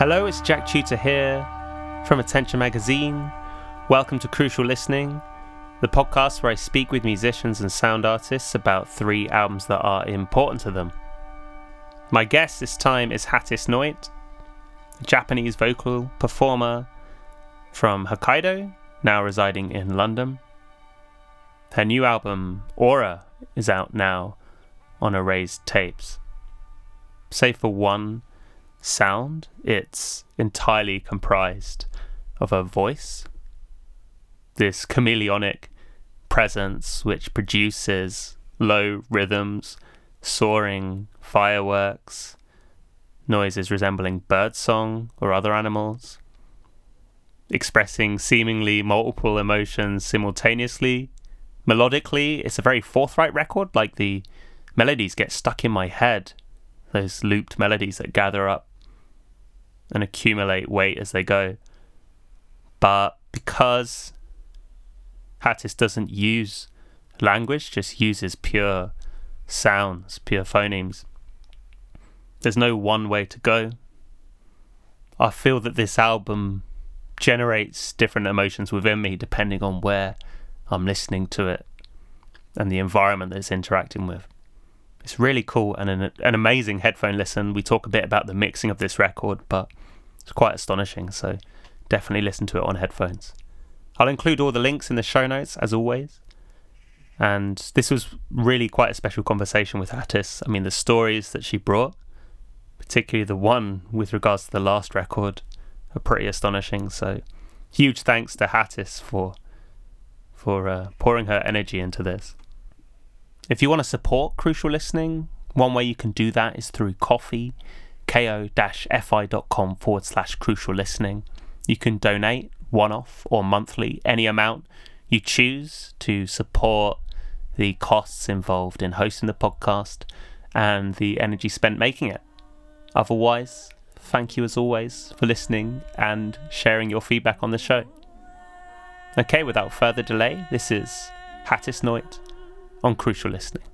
Hello, it's Jack Chuter here from Attention Magazine. Welcome to Crucial Listening, the podcast where I speak with musicians and sound artists about three albums that are important to them. My guest this time is Hatis Noit, a Japanese vocal performer from Hokkaido, now residing in London. Her new album, Aura, is out now on Erased Tapes. Save for one sound, it's entirely comprised of her voice. This chameleonic presence which produces low rhythms, soaring fireworks, noises resembling birdsong or other animals, expressing seemingly multiple emotions simultaneously. Melodically, it's a very forthright record, like the melodies get stuck in my head, those looped melodies that gather up and accumulate weight as they go. But because Hatis doesn't use language, just uses pure sounds, pure phonemes, there's no one way to go. I feel that this album generates different emotions within me depending on where I'm listening to it and the environment that it's interacting with. It's really cool and an, an amazing headphone listen. We talk a bit about the mixing of this record, but it's quite astonishing. So definitely listen to it on headphones. I'll include all the links in the show notes as always. And this was really quite a special conversation with Hatis. I mean, the stories that she brought, particularly the one with regards to the last record, are pretty astonishing. So, huge thanks to Hatis for for uh, pouring her energy into this. If you want to support Crucial Listening, one way you can do that is through Ko-fi, ko-fi.com forward slash crucial listening. You can donate one off or monthly, any amount you choose to support the costs involved in hosting the podcast and the energy spent making it. Otherwise, thank you as always for listening and sharing your feedback on the show. Okay, without further delay, this is Hatis Noit on Crucial Listening.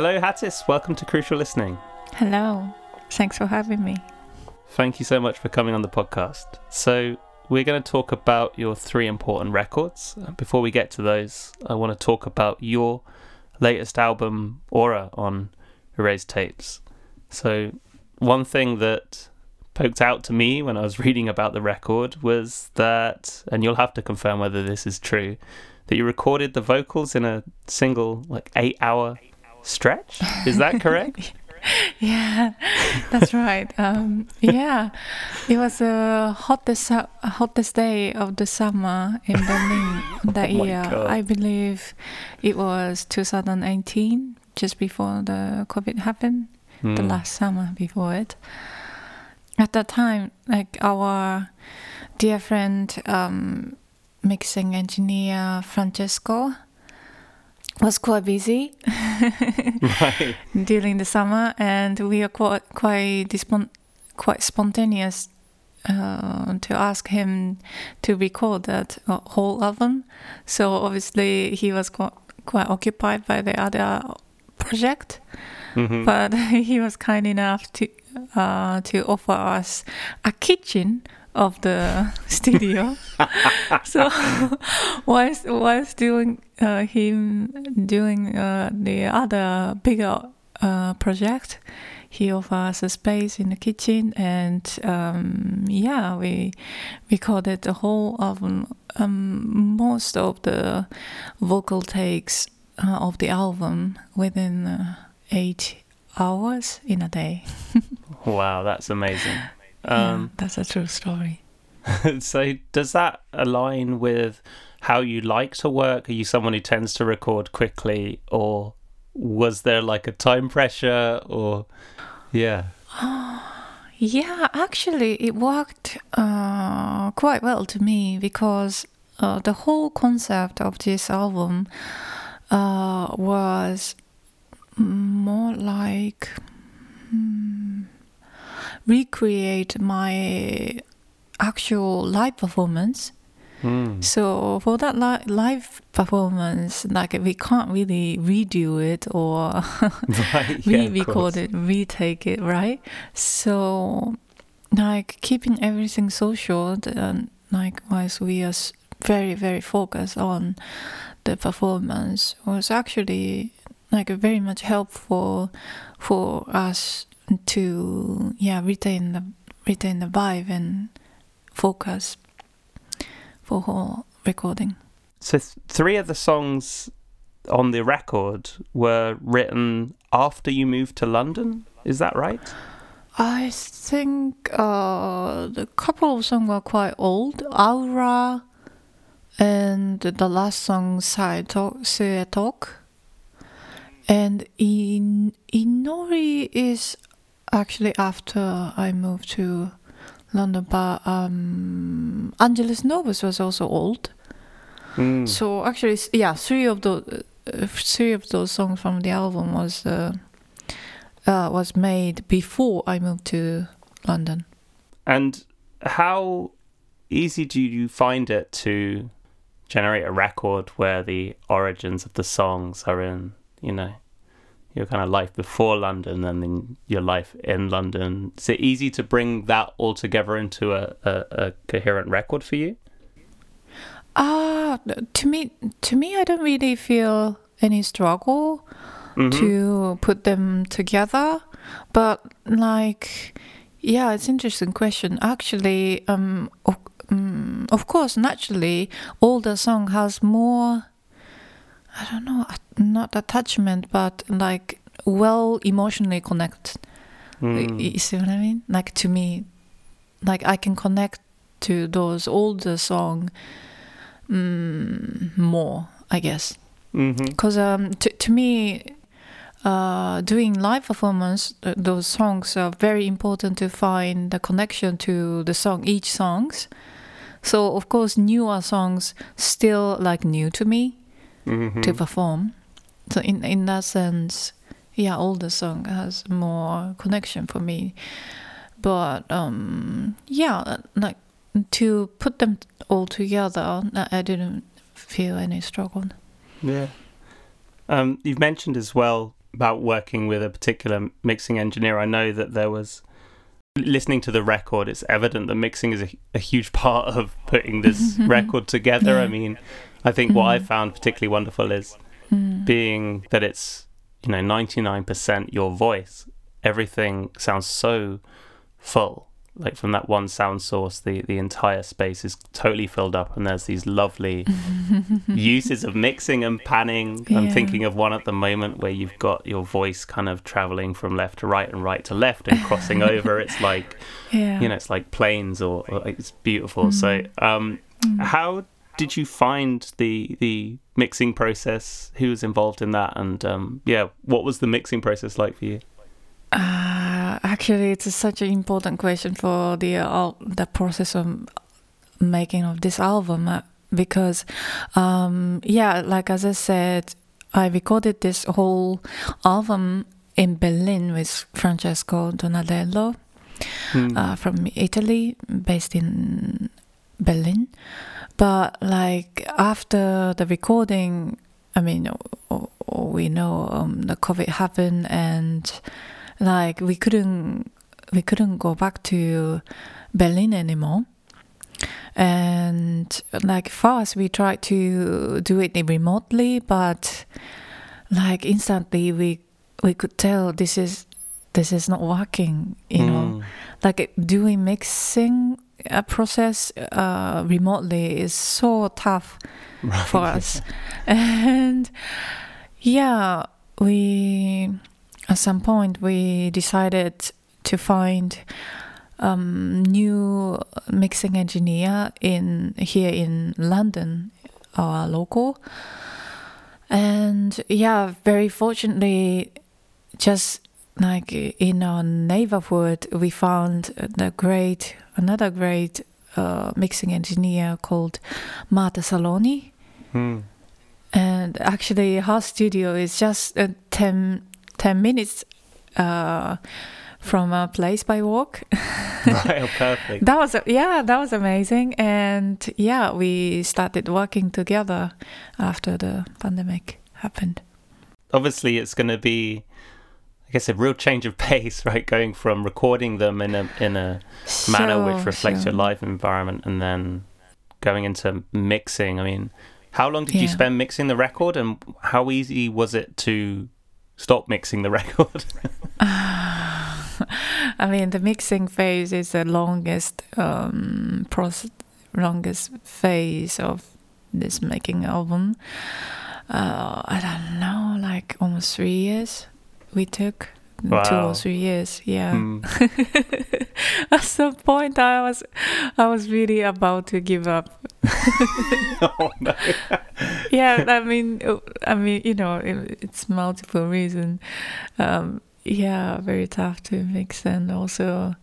Hello, Hatis. Welcome to Crucial Listening. Hello. Thanks for having me. Thank you so much for coming on the podcast. So, we're going to talk about your three important records. Before we get to those, I want to talk about your latest album, Aura, on Erased Tapes. So, one thing that poked out to me when I was reading about the record was that, and you'll have to confirm whether this is true, that you recorded the vocals in a single, like, eight hour stretch. Is that correct? yeah, that's right. Um, yeah, it was the hottest hottest day of the summer in Berlin that oh year. God. I believe it was 2018, just before the COVID happened. Mm. The hmm. last summer before it. At that time, like our dear friend, um, mixing engineer Francesco was quite busy right. during the summer, and we are quite quite dispon- quite spontaneous uh, to ask him to record that uh, whole album. So obviously he was quite, quite occupied by the other project, mm-hmm. but he was kind enough to uh, to offer us a kitchen of the studio. so whilst whilst doing uh, him doing uh, the other bigger uh, project, he offers a space in the kitchen, and um, yeah, we recorded the whole album. Um, most of the vocal takes uh, of the album within uh, eight hours in a day. wow, that's amazing. Um, yeah, that's a true story. so, does that align with how you like to work? Are you someone who tends to record quickly, or was there like a time pressure, or yeah? yeah, actually, it worked uh, quite well to me because uh, the whole concept of this album uh, was more like hmm, recreate my actual live performance. Mm. So for that li- live performance, like we can't really redo it or right, yeah, re-record it, retake it, right? So like keeping everything so short and like whilst we are very very focused on the performance was actually like very much helpful for us to yeah retain the retain the vibe and focus for whole recording. So th- three of the songs on the record were written after you moved to London. Is that right? I think uh, the couple of songs were quite old. Aura and the last song, Sai Talk, Talk. And in Inori is actually after I moved to London, but um, Angelus Novus was also old. Mm. So actually, yeah, three of those uh, three of those songs from the album was uh, uh, was made before I moved to London. And how easy do you find it to generate a record where the origins of the songs are in, you know, your kind of life before London and then your life in London. Is it easy to bring that all together into a, a, a coherent record for you? Ah, uh, to me, to me, I don't really feel any struggle mm-hmm. to put them together. But like, yeah, it's an interesting question. Actually, um, of, um, of course, naturally, older song has more I don't know, not attachment, but like well emotionally connect. Mm. You see what I mean? Like to me, like I can connect to those older song mm, more, I guess. Because mm-hmm. um, to to me, uh, doing live performance, uh, those songs are very important to find the connection to the song, each songs. So of course, newer songs still like new to me mm-hmm. to perform. So in in that sense, yeah, older song has more connection for me. But um, yeah, like to put them all together, I didn't feel any struggle. Yeah. Um, you've mentioned as well about working with a particular mixing engineer. I know that there was listening to the record. It's evident that mixing is a, a huge part of putting this record together. Yeah. I mean, I think mm. what I mm. found particularly wonderful is mm. being that it's you know 99% your voice. Everything sounds so full. Like from that one sound source, the the entire space is totally filled up, and there's these lovely uses of mixing and panning. Yeah. I'm thinking of one at the moment where you've got your voice kind of traveling from left to right and right to left and crossing over. It's like, yeah. you know, it's like planes, or, or it's beautiful. Mm. So, um, mm. how did you find the the mixing process? Who was involved in that? And um, yeah, what was the mixing process like for you? Uh, actually, it's such an important question for the uh, the process of making of this album uh, because, um, yeah, like as I said, I recorded this whole album in Berlin with Francesco Donadello hmm. uh, from Italy, based in Berlin. But like after the recording, I mean, we know um, the COVID happened, and like we couldn't we couldn't go back to Berlin anymore. And like first we tried to do it remotely, but like instantly we we could tell this is this is not working. You know, Mm. like doing mixing uh, process uh, remotely is so tough Right. for us. and yeah, we at some point we decided to find um, new mixing engineer in here in London, our local. And yeah, very fortunately, just like in our neighborhood, we found the great another great uh, mixing engineer called Marta Salogni Mm. and actually her studio is just uh, 10, 10 minutes uh, from a place by walk right, oh, perfect. that was yeah that was amazing and yeah we started working together after the pandemic happened Obviously, it's going to be, I guess, a real change of pace, right? Going from recording them in a in a manner which Sure, reflects your sure. live environment, and then going into mixing. I mean, how long did you spend mixing the record, and how easy was it to stop mixing the record? I mean, the mixing phase is the longest um, process, longest phase of this making album. Uh, I don't know, like almost three years. We took two or three years. Yeah. Mm. At some point, I was, I was really about to give up. oh yeah, I mean, I mean, you know, it, it's multiple reason. Um, yeah, very tough to mix, and also,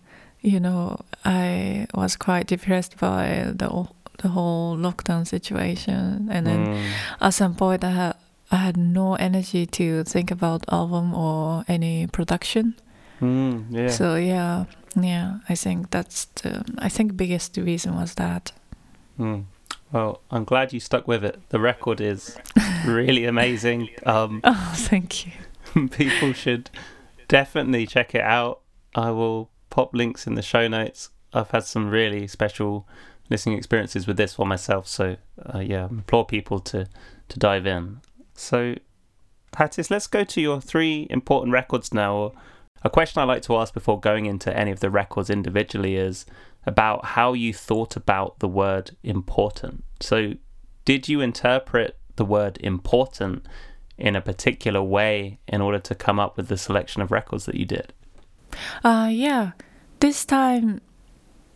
you know, I was quite depressed by the whole- the whole lockdown situation, and then Mm. at some point, I had I had no energy to think about album or any production. Mm, yeah. So yeah, yeah, I think that's the I think biggest reason was that. Mm. Well, I'm glad you stuck with it. The record is really amazing. Um, Oh, thank you. people should definitely check it out. I will pop links in the show notes. I've had some really special listening experiences with this one myself, so uh, yeah, I implore people to to dive in. So, Hatis, let's go to your three important records now. A question I like to ask before going into any of the records individually is about how you thought about the word important. So, did you interpret the word important in a particular way in order to come up with the selection of records that you did? Uh, yeah. This time,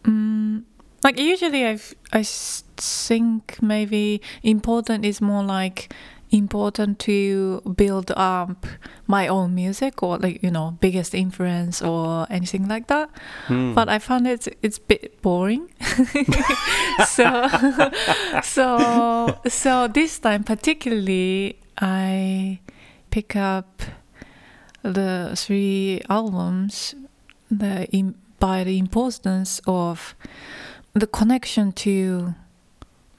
mm, like usually I I think maybe important is more like important to build up my own music or like you know biggest influence or anything like that. Hmm. But I found it it's a bit boring. so so so this time particularly I pick up the three albums the im- by the importance of the connection to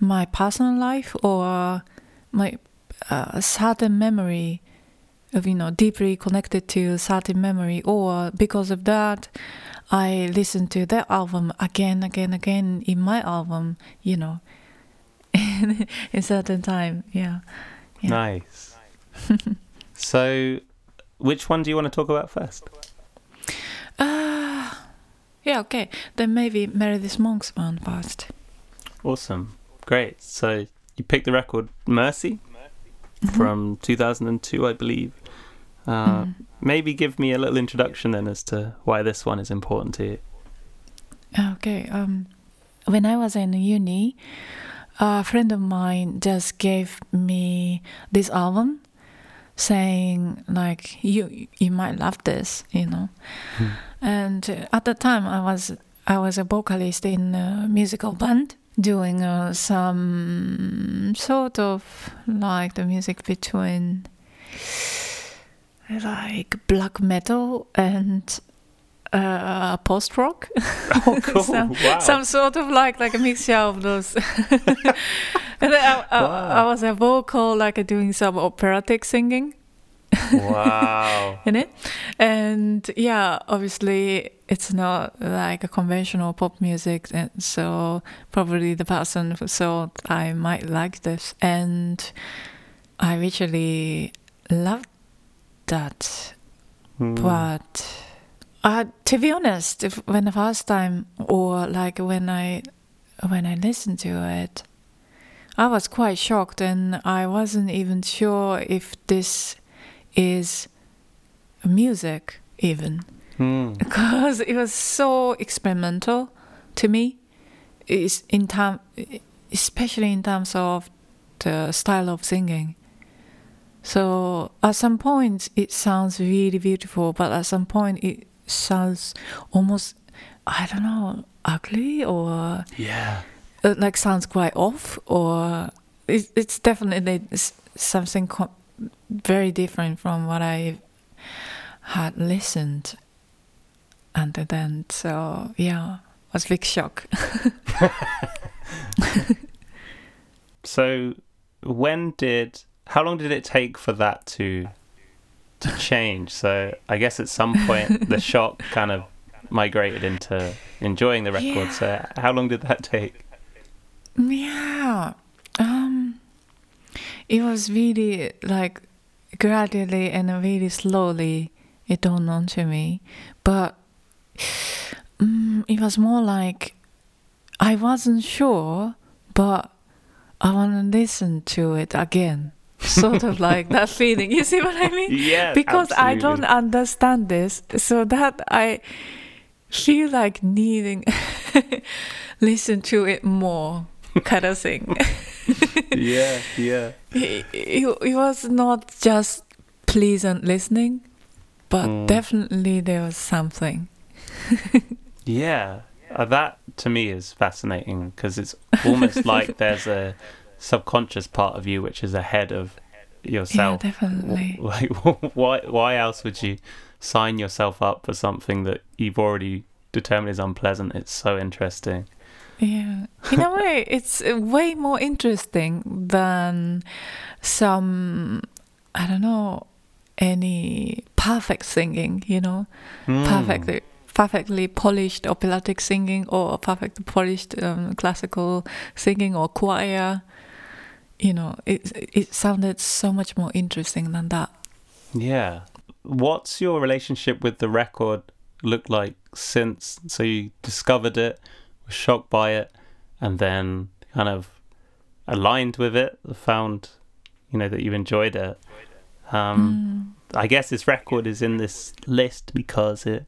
my personal life or my uh, certain memory of you know deeply connected to a certain memory or because of that i listen to that album again again again in my album you know in, in certain time yeah yeah. Nice. so, which one do you want to talk about first? uh, yeah okay then maybe meredith monk's one first Awesome. Great. So, you picked the record Mercy Mhm. from 2002, I believe. Uh, Mm. Maybe give me a little introduction then as to why this one is important to you. Okay. Um, when I was in uni, a friend of mine just gave me this album, saying like you you might love this, you know. Hmm. And at the time, I was I was a vocalist in a musical band, doing uh, some sort of like the music between like black metal and uh, post rock. Oh, cool. Some- wow. some sort of like like a mixture of those. and then I, I, Wow. I was a vocal, like doing some operatic singing wow. in it, and yeah, obviously it's not like a conventional pop music, and so probably the person who thought I might like this, and I actually loved that Hmm. but Uh, to be honest, if, when the first time or like when I when I listened to it, I was quite shocked and I wasn't even sure if this is music even Mm. because it was so experimental to me. It's in time, especially in terms of the style of singing. So at some point it sounds really beautiful, but at some point it sounds almost I don't know ugly or Yeah. uh, like sounds quite off or it, it's definitely something co- very different from what I had listened until then. So yeah, it was a big shock. So, when did? How long did it take for that to to change? So, I guess at some point the shock kind of migrated into enjoying the record. So, how long did that take? Yeah. Um it was really like gradually and really slowly it dawned on to me. But um, it was more like I wasn't sure, but I want to listen to it again. Sort of like that feeling. You see what I mean? Yeah, because I don't understand this, so that I feel like needing listen to it more, kind of thing. yeah, yeah. it, it, it was not just pleasant listening, but Mm. definitely there was something. Yeah, uh, that to me is fascinating because it's almost like there's a subconscious part of you which is ahead of yourself. Yeah, definitely. W- Like, why? Why else would you sign yourself up for something that you've already determined is unpleasant? It's so interesting. Yeah, in a way, it's uh, way more interesting than some, I don't know, any perfect singing. You know, Mm. perfectly perfectly polished operatic singing or perfectly polished um, classical singing or choir. You know, it it sounded so much more interesting than that. Yeah. What's your relationship with the record look like since? So you discovered it, were shocked by it, and then kind of aligned with it, found, you know, that you enjoyed it. Um, I guess this record is in this list because it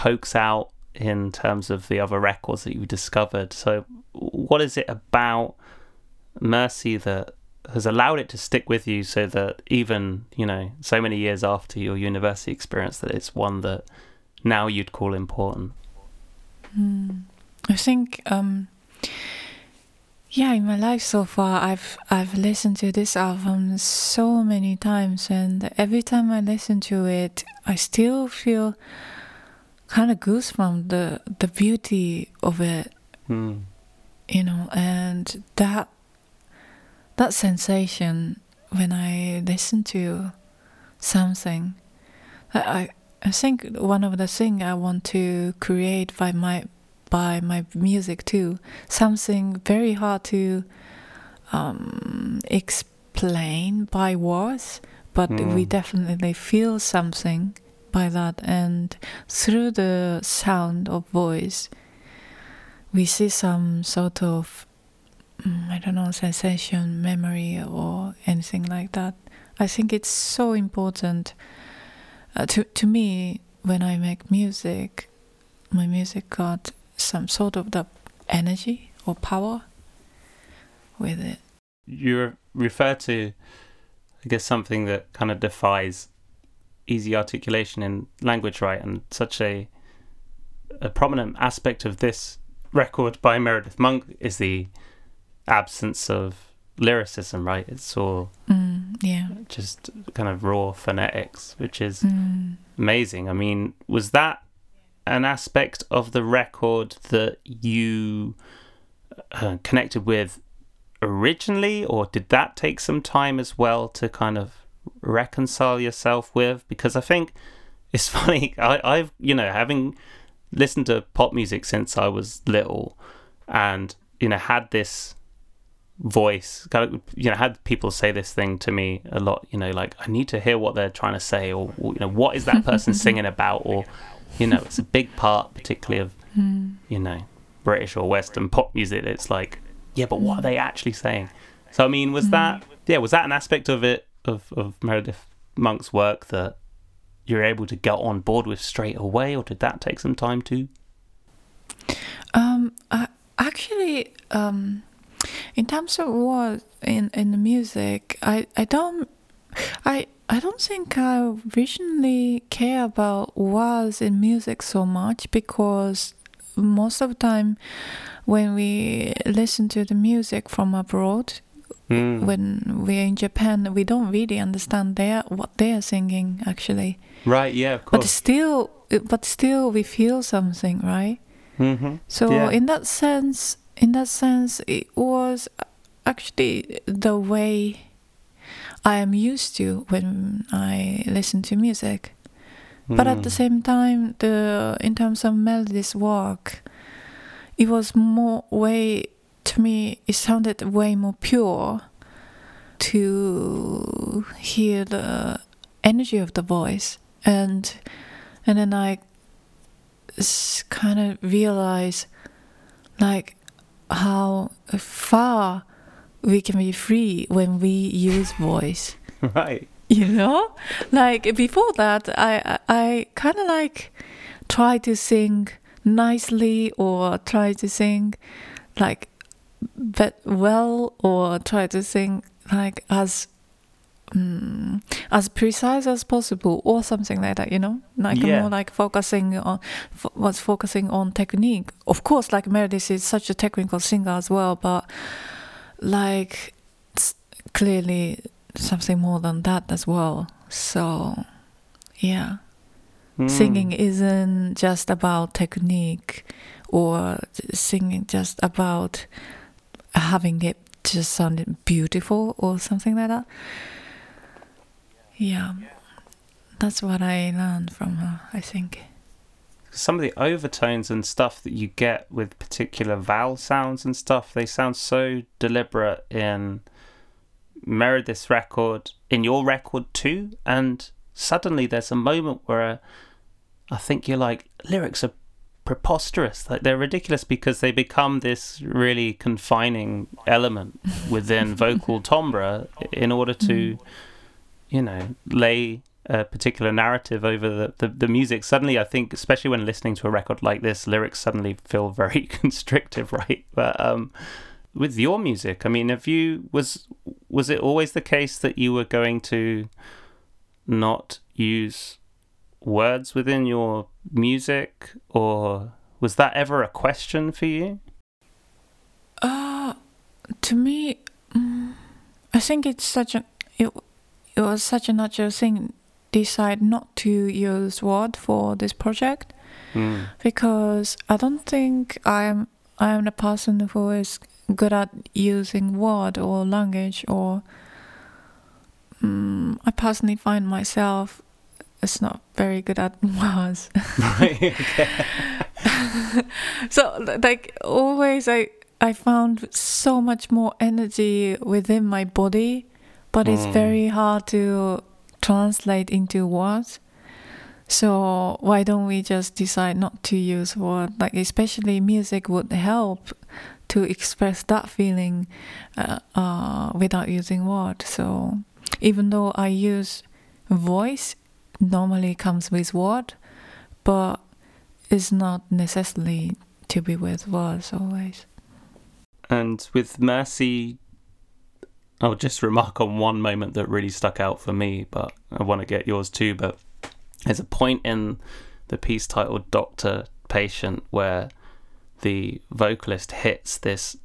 pokes out in terms of the other records that you discovered. So, what is it about Mercy that has allowed it to stick with you so that even, you know, so many years after your university experience, that it's one that now you'd call important? Mm. I think, um, yeah, in my life so far, I've I've listened to this album so many times, and every time I listen to it, I still feel kind of goose from the the beauty of it, Hmm. you know, and that that sensation when I listen to something, I I, think one of the things I want to create by my by my music too, something very hard to um, explain by words, but we Mm. definitely feel something by that, and through the sound of voice, we see some sort of mm, I don't know sensation, memory, or anything like that. I think it's so important uh, to to me when I make music. My music got some sort of the energy or power with it. You refer to, I guess, something that kind of defies easy articulation in language, right? And such a a prominent aspect of this record by Meredith Monk is the absence of lyricism, right? It's all Mm, yeah. just kind of raw phonetics, which is Mm. amazing. I mean, was that an aspect of the record that you uh, connected with originally, or did that take some time as well to kind of reconcile yourself with? Because I think it's funny. I, I've you know having listened to pop music since I was little, and you know had this voice kind of you know had people say this thing to me a lot you know like i need to hear what they're trying to say or you know what is that person singing about or you know, it's a big part, particularly of, Mm. you know, British or Western pop music. It's like, yeah, but what are they actually saying? So, I mean, was Mm. that, yeah, was that an aspect of it, of, of Meredith Monk's work that you're able to get on board with straight away, or did that take some time too? Um, I, actually, um, in terms of what in in the music, I I don't, I I don't think I originally care about words in music so much because most of the time when we listen to the music from abroad Mm. when we're in Japan we don't really understand their what they are singing actually Right, yeah, of course. but still but still we feel something right hmm so Yeah. in that sense, in that sense, it was actually the way I am used to when I listen to music. But at the Mm. same time, the in terms of Melody's work, it was more way to me. It sounded way more pure to hear the energy of the voice, and and then I kind of realize like how far we can be free when we use voice right. you know like before that i i, I kind of like try to sing nicely or try to sing like but well or try to sing like as mm, as precise as possible or something like that you know like Yeah. more like focusing on f- was focusing on technique of course like meredith is such a technical singer as well but like clearly something more than that as well so yeah Mm. singing isn't just about technique or singing just about having it just sounding beautiful or something like that. Yeah, that's what I learned from her, I think. some of the overtones and stuff that you get with particular vowel sounds and stuff, they sound so deliberate in Meredith's record, in your record too. And suddenly there's a moment where I think you're like, lyrics are preposterous. Like they're ridiculous because they become this really confining element within vocal timbre in order to, you know, lay a particular narrative over the, the, the music. Suddenly, I think, especially when listening to a record like this, lyrics suddenly feel very constrictive, right? But um, with your music, I mean, have you was was it always the case that you were going to not use words within your music, or was that ever a question for you? Uh, to me, mm, I think it's such a it, it was such a natural thing. Decide not to use word for this project Mm. because I don't think I'm I am the person who is good at using word or language or mm, I personally find myself is not very good at words. right. So like always I I found so much more energy within my body, but it's Mm. very hard to translate into words. So why don't we just decide not to use word? Like especially music would help to express that feeling uh, uh, without using word. So even though I use voice, normally comes with word, but it's not necessarily to be with words always. And with Mercy, I'll just remark on one moment that really stuck out for me, but I want to get yours too. But there's a point in the piece titled Doctor Patient where the vocalist hits this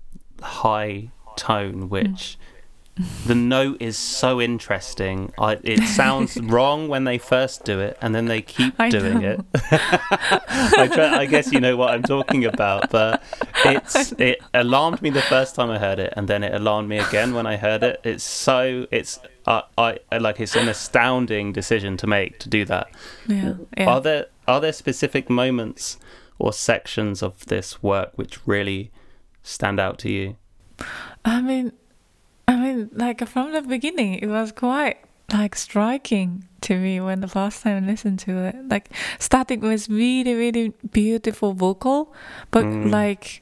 high tone, which mm. The note is so interesting. I, it sounds wrong when they first do it, and then they keep I doing know. it. I, try, I guess you know what I'm talking about, but it's it alarmed me the first time I heard it, and then it alarmed me again when I heard it. It's so it's I I I- like it's an astounding decision to make to do that. Yeah. yeah. Are there are there specific moments or sections of this work which really stand out to you? I mean, I mean, like from the beginning, it was quite like striking to me when the first time I listened to it. Like starting with really really beautiful vocal, but Mm. like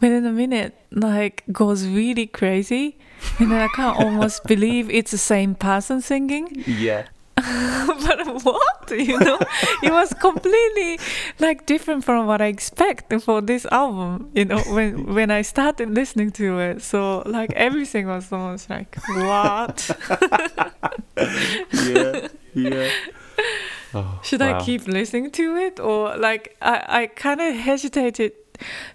within a minute like goes really crazy, and I can't almost believe it's the same person singing. Yeah. but what you know it was completely like different from what i expect for this album you know when when i started listening to it so like everything was almost like what Yeah. Yeah. Oh, should wow. i keep listening to it or like i i kind of hesitated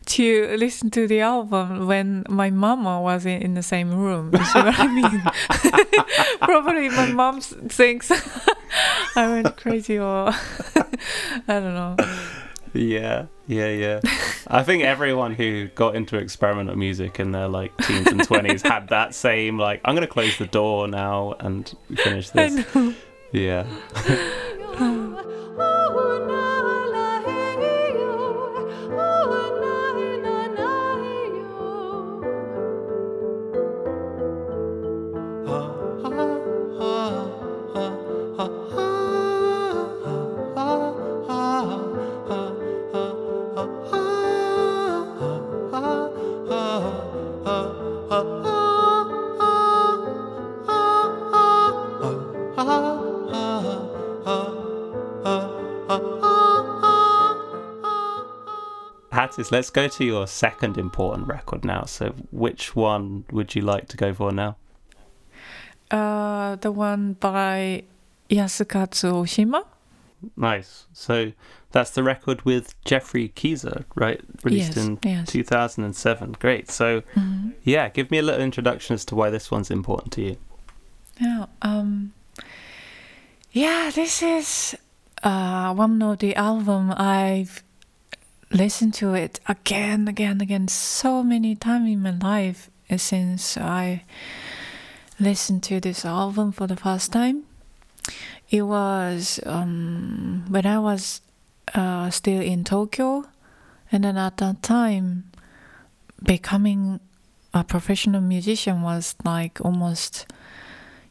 to listen to the album when my mama was in, in the same room. You see what I mean? Probably my mom s- thinks I went crazy or I don't know. Yeah, yeah, yeah. I think everyone who got into experimental music in their like teens and twenties had that same like, I'm gonna close the door now and finish I this. know. Yeah. Oh, Let's go to your second important record now. So, which one would you like to go for now? Uh, the one by Yasukatsu Oshima. Nice. So, that's the record with Geoffrey Keezer, right? Released yes, in yes. 2007. Great. So, Mhm. yeah, give me a little introduction as to why this one's important to you. Yeah. Um. Yeah, this is uh one of the album I've listened to it again, again, again, so many times in my life since I listened to this album for the first time. It was um when I was uh still in Tokyo, and then at that time, becoming a professional musician was like almost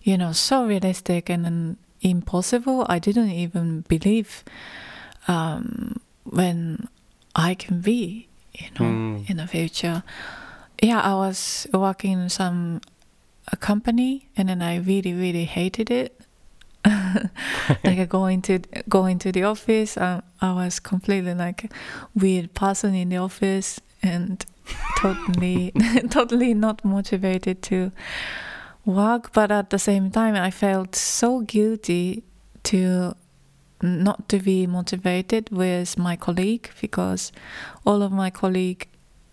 you know, so realistic and then impossible. I didn't even believe um, when I can be, you know, Mm. in the future. Yeah, I was working in some a company, and then I really, really hated it. like going to going to the office, um, I was completely like weird person in the office and totally, totally not motivated to work but at the same time i felt so guilty to not to be motivated with my colleague because all of my colleague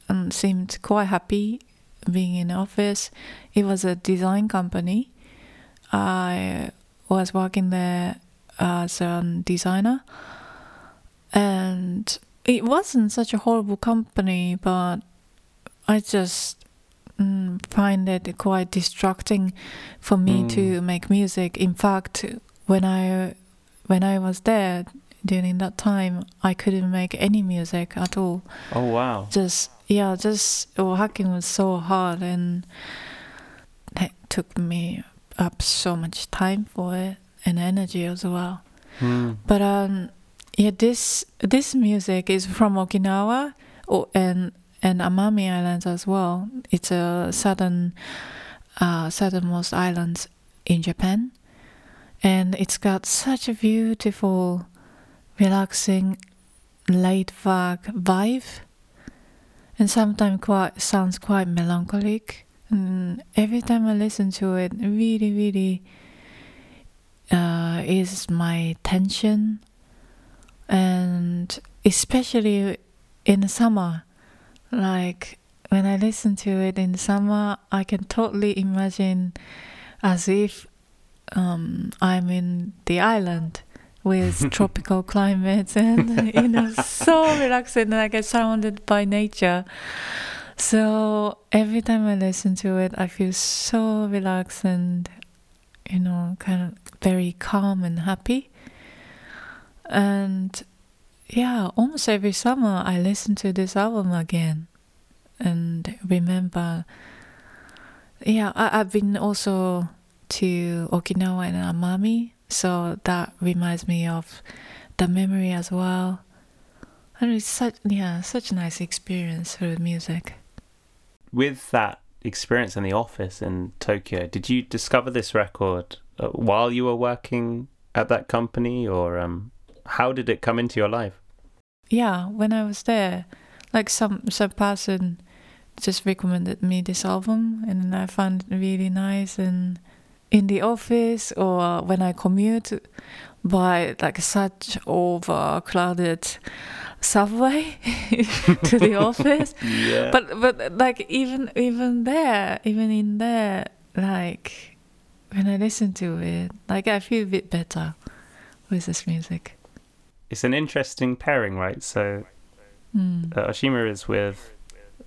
um, seemed quite happy being in office it was a design company i was working there as a designer and it wasn't such a horrible company but i just mm, find it quite distracting for me Mm. to make music. In fact, when I when I was there during that time, I couldn't make any music at all. Oh, wow. Just yeah, just working was so hard, and it took me up so much time for it and energy as well. Mm. But um, yeah, this this music is from Okinawa, oh, and and Amami Islands as well. It's a southern, uh, southernmost islands in Japan, and it's got such a beautiful, relaxing, laid back vibe, and sometimes quite sounds quite melancholic. And every time I listen to it, really, really uh, is my tension, and especially in the summer, like when I listen to it in the summer, I can totally imagine as if um, I'm in the island with tropical climates and you know so relaxing and I get surrounded by nature. So every time I listen to it, I feel so relaxed and you know kind of very calm and happy. And yeah, almost every summer I listen to this album again and remember. Yeah, I, I've been also to Okinawa and Amami, so that reminds me of the memory as well. And it's such yeah, such a nice experience through music. With that experience in the office in Tokyo, did you discover this record uh, while you were working at that company, or um, how did it come into your life? Yeah, when I was there, like some some person just recommended me this album, and I found it really nice. And in the office or when I commute by like such overcrowded subway to the office, Yeah. but but like even even there, even in there, like when I listen to it, like I feel a bit better with this music. it's an interesting pairing, right? So Mm. uh, Oshima is with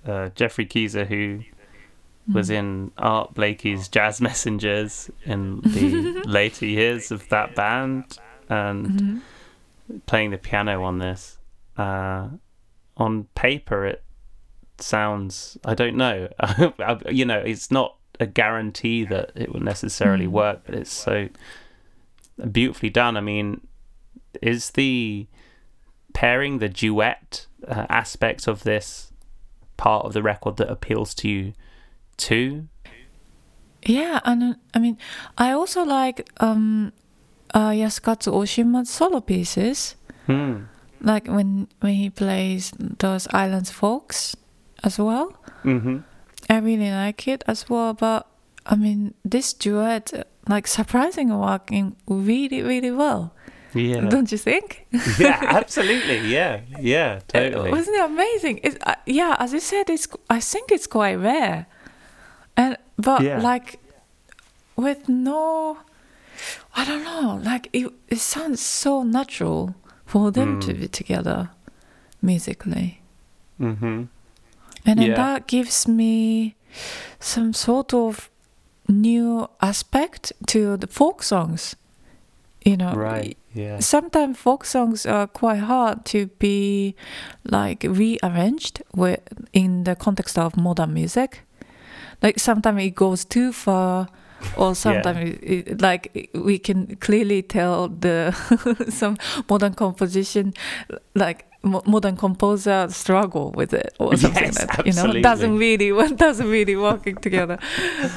uh, Geoffrey Keezer, who was Mm. in Art Blakey's Jazz Messengers in the later years of that band and Mhm. playing the piano on this. Uh, on paper, it sounds, I don't know, you know, it's not a guarantee that it will necessarily Mm. work, but it's so beautifully done. I mean, is the pairing, the duet uh, aspect of this part of the record that appeals to you too? Yeah, and uh, I mean, I also like um, uh, Yasukatsu Oshima's solo pieces, Hmm. like when when he plays those islands folks as well. Mm-hmm. I really like it as well. But I mean, this duet, uh, like surprisingly working really really well. Yeah. Don't you think? yeah, absolutely. Yeah, yeah, totally. Wasn't it amazing? It's, uh, yeah, as you said, it's I think it's quite rare, but Yeah. like with no, I don't know, like it, it sounds so natural for them to Mm. be together musically, Mm-hmm. and then Yeah. that gives me some sort of new aspect to the folk songs. You know, Right. Yeah. sometimes folk songs are quite hard to be like rearranged with in the context of modern music like sometimes it goes too far or sometimes it, it, like we can clearly tell the some modern composition like modern composer struggle with it or something Yes, like that you know? doesn't really doesn't really working together.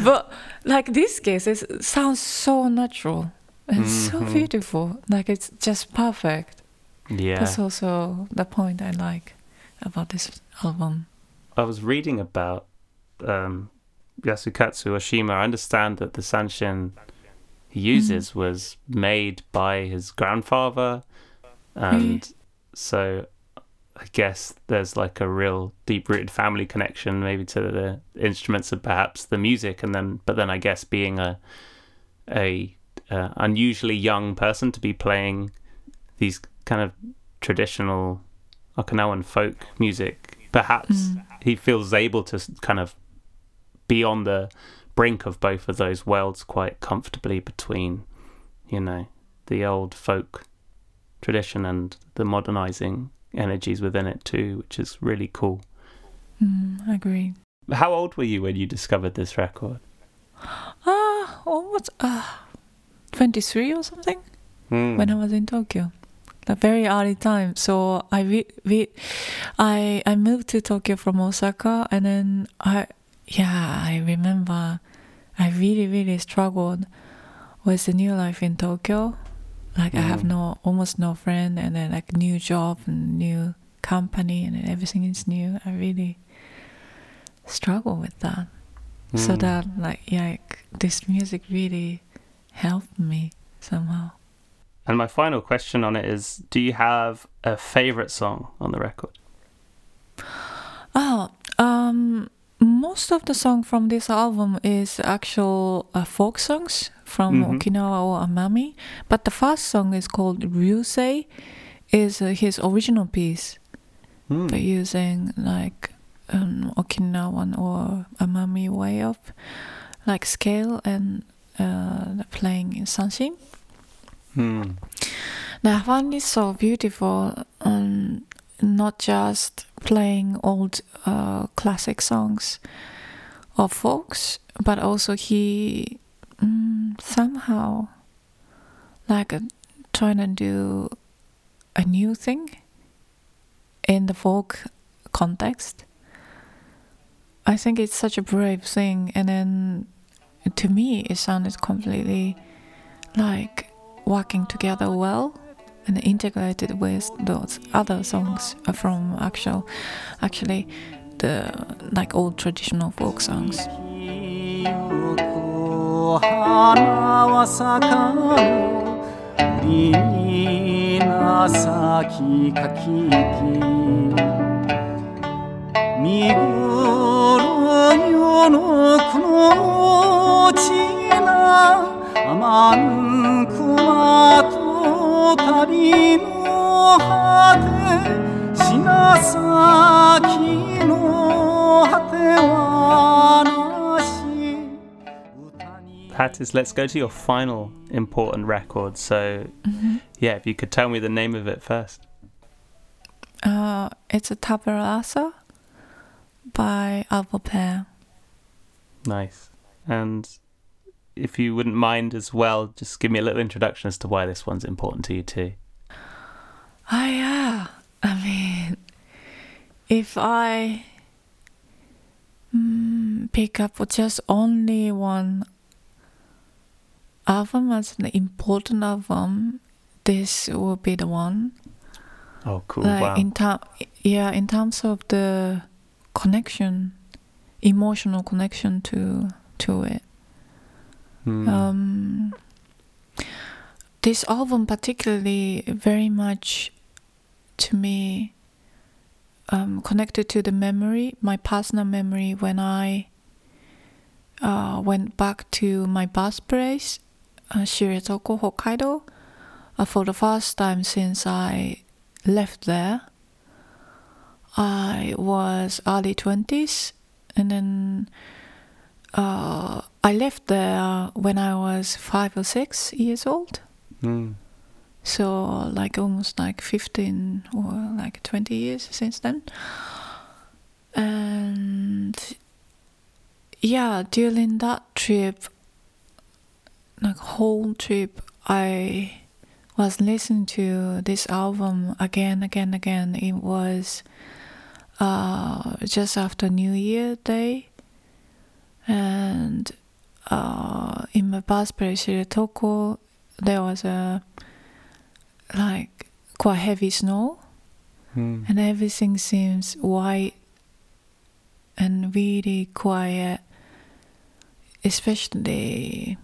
But like this case it sounds so natural and so Mhm. beautiful. Like it's just perfect. Yeah. that's also the point i like about this album. I was reading about um, Yasukatsu Oshima. I understand that the Sanshin he uses was made by his grandfather, and so I guess there's like a real deep-rooted family connection, maybe to the instruments and perhaps the music, and then but then I guess being a a uh, unusually young person to be playing these kind of traditional Okinawan folk music, perhaps Mm. he feels able to kind of be on the brink of both of those worlds quite comfortably between, you know, the old folk tradition and the modernizing energies within it too, which is really cool. mm, i agree How old were you when you discovered this record? ah almost uh 23 or something Hmm. when I was in Tokyo. A very early time. So I re- re- I I moved to Tokyo from Osaka, and then I yeah I remember I really really struggled with the new life in Tokyo. Like I have Mhm. no almost no friend, and then like new job and new company, and everything is new. I really struggle with that. So Hmm. that like yeah, like, this music really helped me somehow. And my final question on it is do you have a favorite song on the record? Oh, um, most of the song from this album is actual uh, folk songs from Mhm. Okinawa or Amami, but the first song is called Ryusei, is uh, his original piece, Hmm. but using like um, Okinawan or Amami way of like scale and uh, playing in sanshin. Hmm. Now, I found it so beautiful, um, not just playing old uh, classic songs of folks, but also he mm, somehow like uh, trying to do a new thing in the folk context. I think it's such a brave thing, and then to me, it sounded completely like working together well and integrated with those other songs uh, from actual, actually, the like old traditional folk songs. の旅の果て品先の果てはなし That is, let's go to your final important record. So, mm-hmm. yeah, if you could tell me the name of it first. Uh, it's a Tabula Rasa by Alvo Nice. And if you wouldn't mind as well, just give me a little introduction as to why this one's important to you too. Oh, yeah. I mean, if I mm, pick up just only one album as an important album, this will be the one. Oh, cool! Like wow. In ter- yeah, in terms of the connection, emotional connection to to it. Hmm. Um, this album, particularly, very much to me um, connected to the memory, my personal memory when I uh, went back to my birthplace uh, Shiretoko, Hokkaido, uh, for the first time since I left there. I was early 20s, and then uh, I left there when I was five or six years old. Mm. So, like almost like 15 or like 20 years since then. And yeah, during that trip, like whole trip I was listening to this album again, again, again. It was uh, just after New Year Day, and uh, in my birthplace, Toko, there was a like quite heavy snow, mm. and everything seems white and really quiet, especially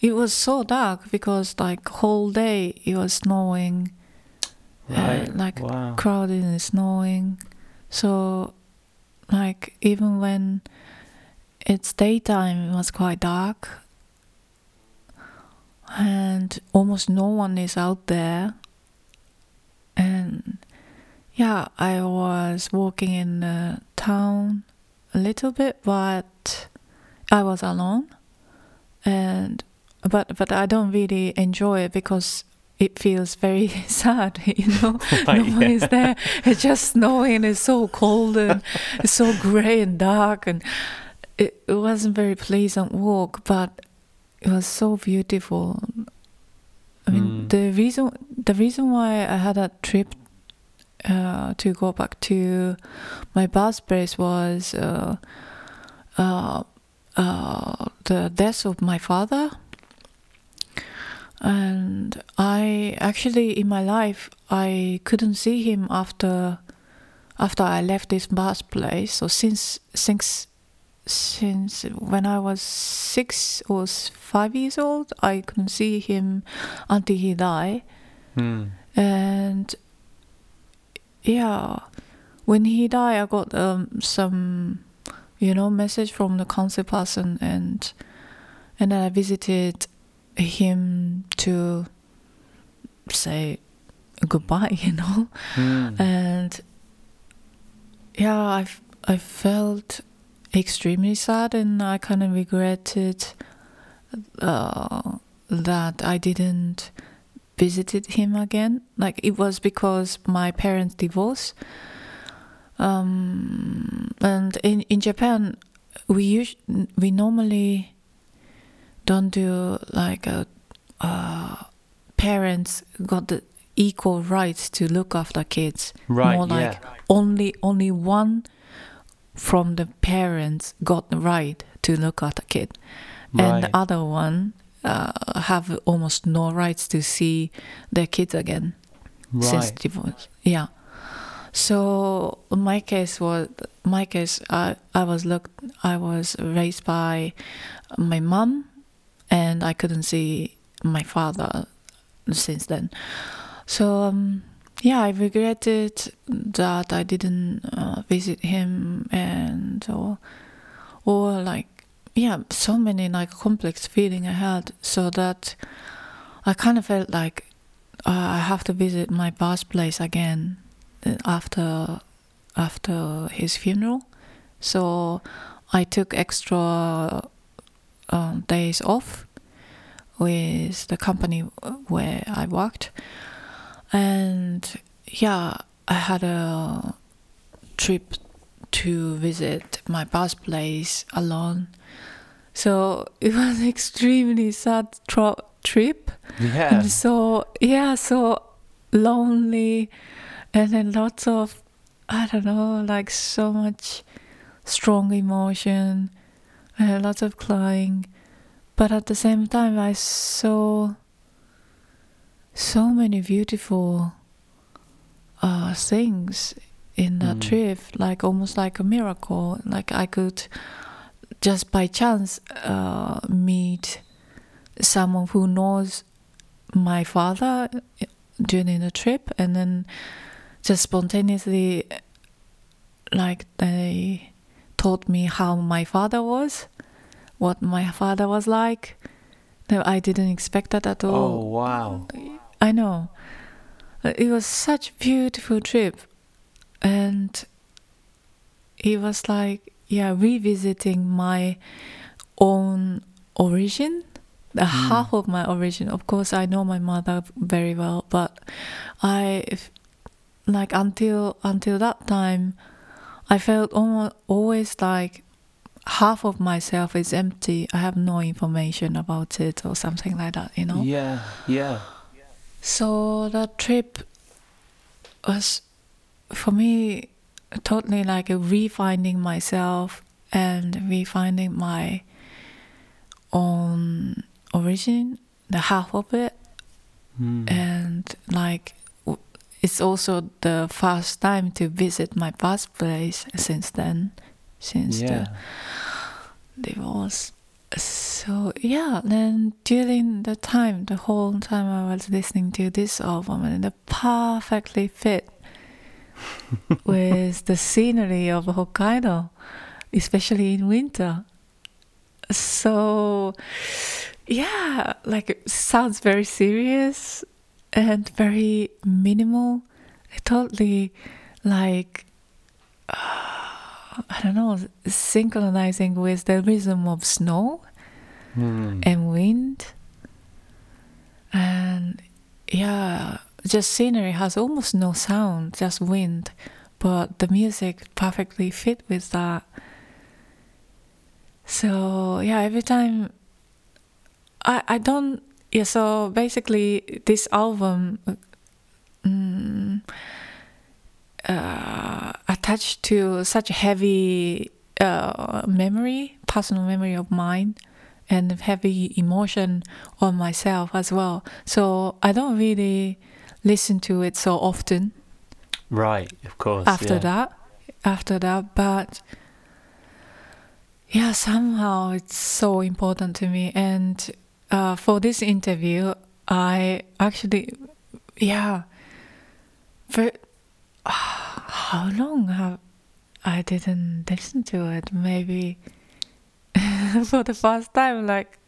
it was so dark because like whole day it was snowing. Uh, right. Uh, like wow. crowded and snowing. So like even when it's daytime it was quite dark and almost no one is out there and yeah i was walking in the town a little bit but i was alone and but but I don't really enjoy it because it feels very sad, you know. No one is there. It's just snowing. It's so cold and it's so grey and dark, and it, it wasn't very pleasant walk, but it was so beautiful. I mean, mm. the reason the reason why I had that trip uh, to go back to my birthplace was. Uh, uh, uh, the death of my father. And I actually, in my life, I couldn't see him after after I left this birthplace. So since since since when I was six or five years old, I couldn't see him until he died. Mm. And yeah, when he died, I got um, some you know, message from the council person, and and then I visited him to say goodbye, you know, mm. and yeah, I I felt extremely sad, and I kind of regretted uh, that I didn't visited him again. Like it was because my parents divorced um, and in in Japan, we us- we normally don't do like a, uh, parents got the equal rights to look after kids. Right. More like yeah. only only one from the parents got the right to look after kid, and the other one uh, have almost no rights to see their kids again since Right. divorce. Yeah. So my case was my case. I I was looked. I was raised by my mom, and I couldn't see my father since then. So um, yeah, I regretted that I didn't uh, visit him, and or or like yeah, so many like complex feeling I had. So that I kind of felt like uh, I have to visit my past place again uh, after after his funeral. So I took extra um, days off with the company where I worked, and yeah, I had a trip to visit my birthplace alone. So it was extremely sad tro- trip Yeah. and so yeah so lonely and then lots of i don't know like so much strong emotion and lots of crying but at the same time i saw so many beautiful uh, things in that Mm. trip like almost like a miracle like i could just by chance uh, meet someone who knows my father during the trip and then just spontaneously like they told me how my father was what my father was like no i didn't expect that at all. Oh wow. I know Uh, it was such a beautiful trip and it was like yeah revisiting my own origin the Mm. half of my origin of course i know my mother very well but i like until until that time i felt almost always like half of myself is empty i have no information about it or something like that you know Yeah. Yeah. So that trip was for me totally like a refinding myself and refinding my own origin, the half of it, Mm. and like it's also the first time to visit my birthplace since then, since yeah. the divorce. So yeah, then during the time, the whole time I was listening to this album, and it perfectly fit with the scenery of Hokkaido, especially in winter. So yeah, like it sounds very serious and very minimal. It totally like I don't know, synchronizing with the rhythm of snow Mm. and wind. And yeah, just scenery has almost no sound, just wind. But the music perfectly fit with that. So yeah, every time I I don't yeah. So basically, this album mm, uh, attached to such a heavy uh, memory, personal memory of mine, and heavy emotion on myself as well. So I don't really listen to it so often Right. Of course. after yeah. that after that but yeah somehow it's so important to me and uh, for this interview i actually yeah for how long have i didn't listen to it maybe for the first time like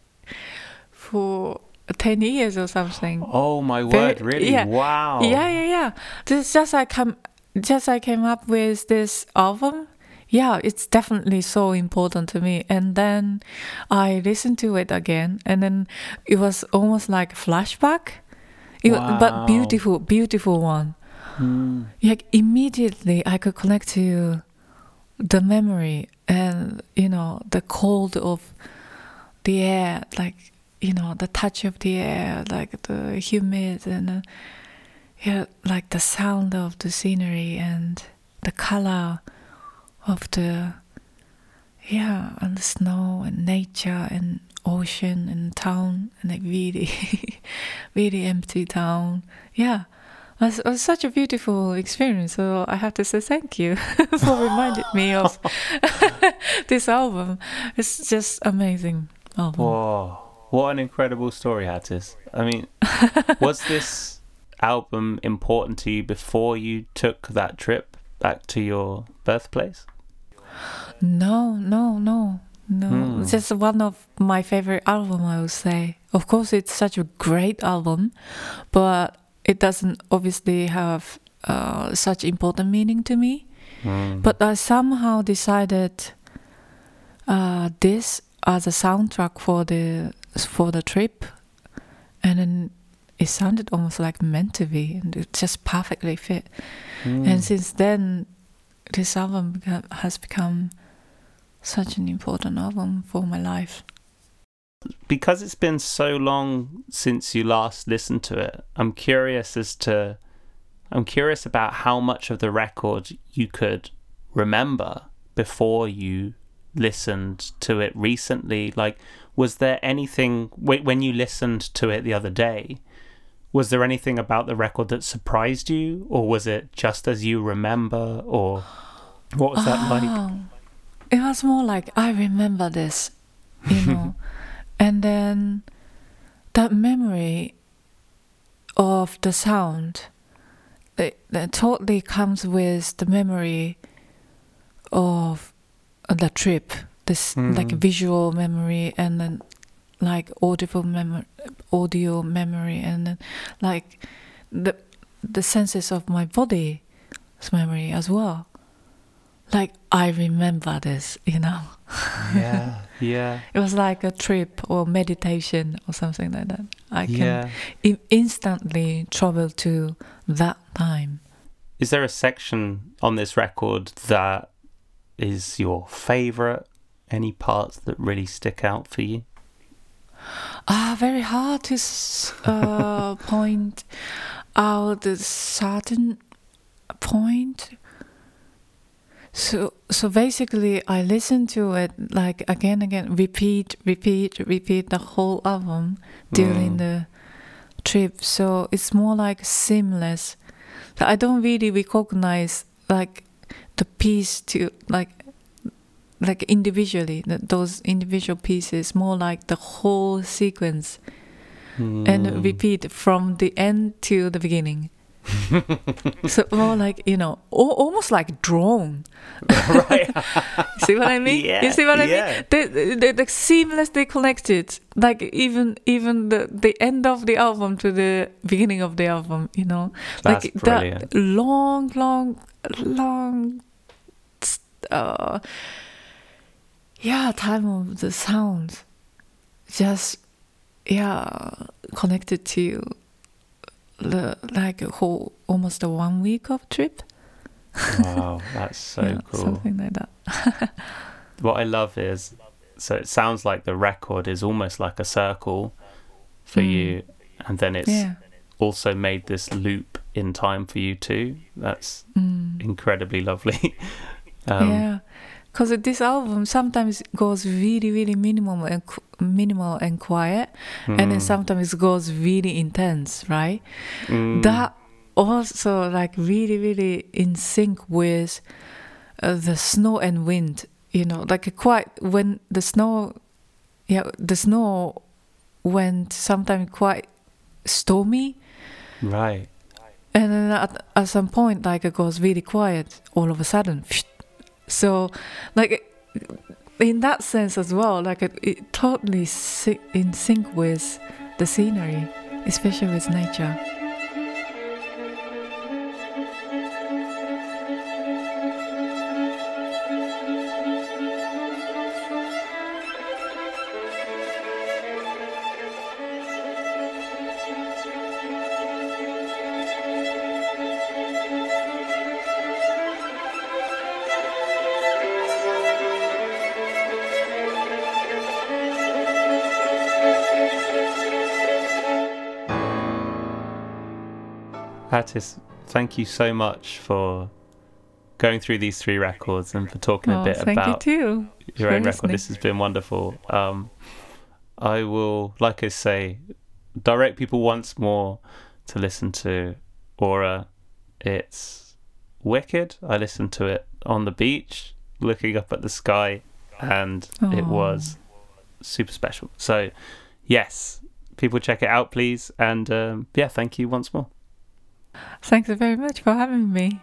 for 10 years or something Oh my Very- word! Really? yeah. Wow. yeah, yeah, yeah. This just I come, just I came up with this album. Yeah, it's definitely so important to me. And then I listened to it again, and then it was almost like a flashback. It, Wow. But beautiful, beautiful one. Mm. Like immediately, I could connect to the memory and you know the cold of the air, like you know, the touch of the air, like the humid and uh, yeah, like the sound of the scenery and the color of the yeah, and the snow and nature and ocean and town and like really, really empty town. Yeah, it was, such a beautiful experience. So I have to say thank you for reminding me of this album. It's just amazing album. Whoa, what an incredible story, Hatis. I mean, was this album important to you before you took that trip back to your birthplace? No, no, no, no. Hmm. It's just one of my favorite album. I would say. Of course, it's such a great album, but it doesn't obviously have uh, such important meaning to me. Mm. But I somehow decided uh, this as a soundtrack for the for the trip, and then it sounded almost like meant to be, and it just perfectly fit. Mm. And since then, this album has become such an important album for my life. Because it's been so long since you last listened to it, I'm curious as to I'm curious about how much of the record you could remember before you listened to it recently. Like, was there anything when you listened to it the other day? Was there anything about the record that surprised you, or was it just as you remember, or what was that like? Oh, It was more like I remember this, you know, and then that memory of the sound, it, it totally comes with the memory of the trip. This like Mhm. visual memory and then like audible memory, audio memory, and then like the the senses of my body's memory as well. Like I remember this, you know. Yeah, yeah, It was like a trip or meditation or something like that. I can yeah. in- instantly travel to that time. Is there a section on this record that is your favorite? Any parts that really stick out for you? Ah, very hard to s- uh, point out a certain point. So, so basically, I listen to it like again, again, repeat, repeat, repeat the whole album during Mm. the trip. So it's more like seamless. I don't really recognize like the piece to like like individually those individual pieces more like the whole sequence Mm. and repeat from the end to the beginning so more like you know al- almost like drone. Right. see what i mean? Yeah, you see what i yeah. mean they, they, they seamlessly connected. Like even even the the end of the album to the beginning of the album you know? That's like brilliant. that long long long uh yeah time of the sound. Just yeah connected to the like a whole almost a one week of trip wow, that's so yeah, cool. something like that What I love is so it sounds like the record is almost like a circle for Mm. you, and then it's yeah also made this loop in time for you too. That's mm. incredibly lovely. um, yeah because this album sometimes goes really really minimal and qu- minimal and quiet and then mm, sometimes it goes really intense right? Mm, that also like really really in sync with uh, the snow and wind you know? Like quite when the snow yeah the snow went sometimes quite stormy. Right. and then at, at some point like it goes really quiet all of a sudden so like in that sense as well like it, it totally in sync with the scenery especially with nature Thank you so much for going through these three records and for talking oh, a bit thank about you too your own record. This has been wonderful. Um, I will, like I say, direct people once more to listen to Aura. It's wicked. I listened to it on the beach, looking up at the sky, and oh. it was super special. So, yes, people check it out, please. And um, yeah, thank you once more. Thanks very much for having me.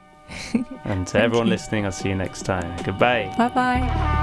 and to everyone you. listening, I'll see you next time. Goodbye. Bye bye.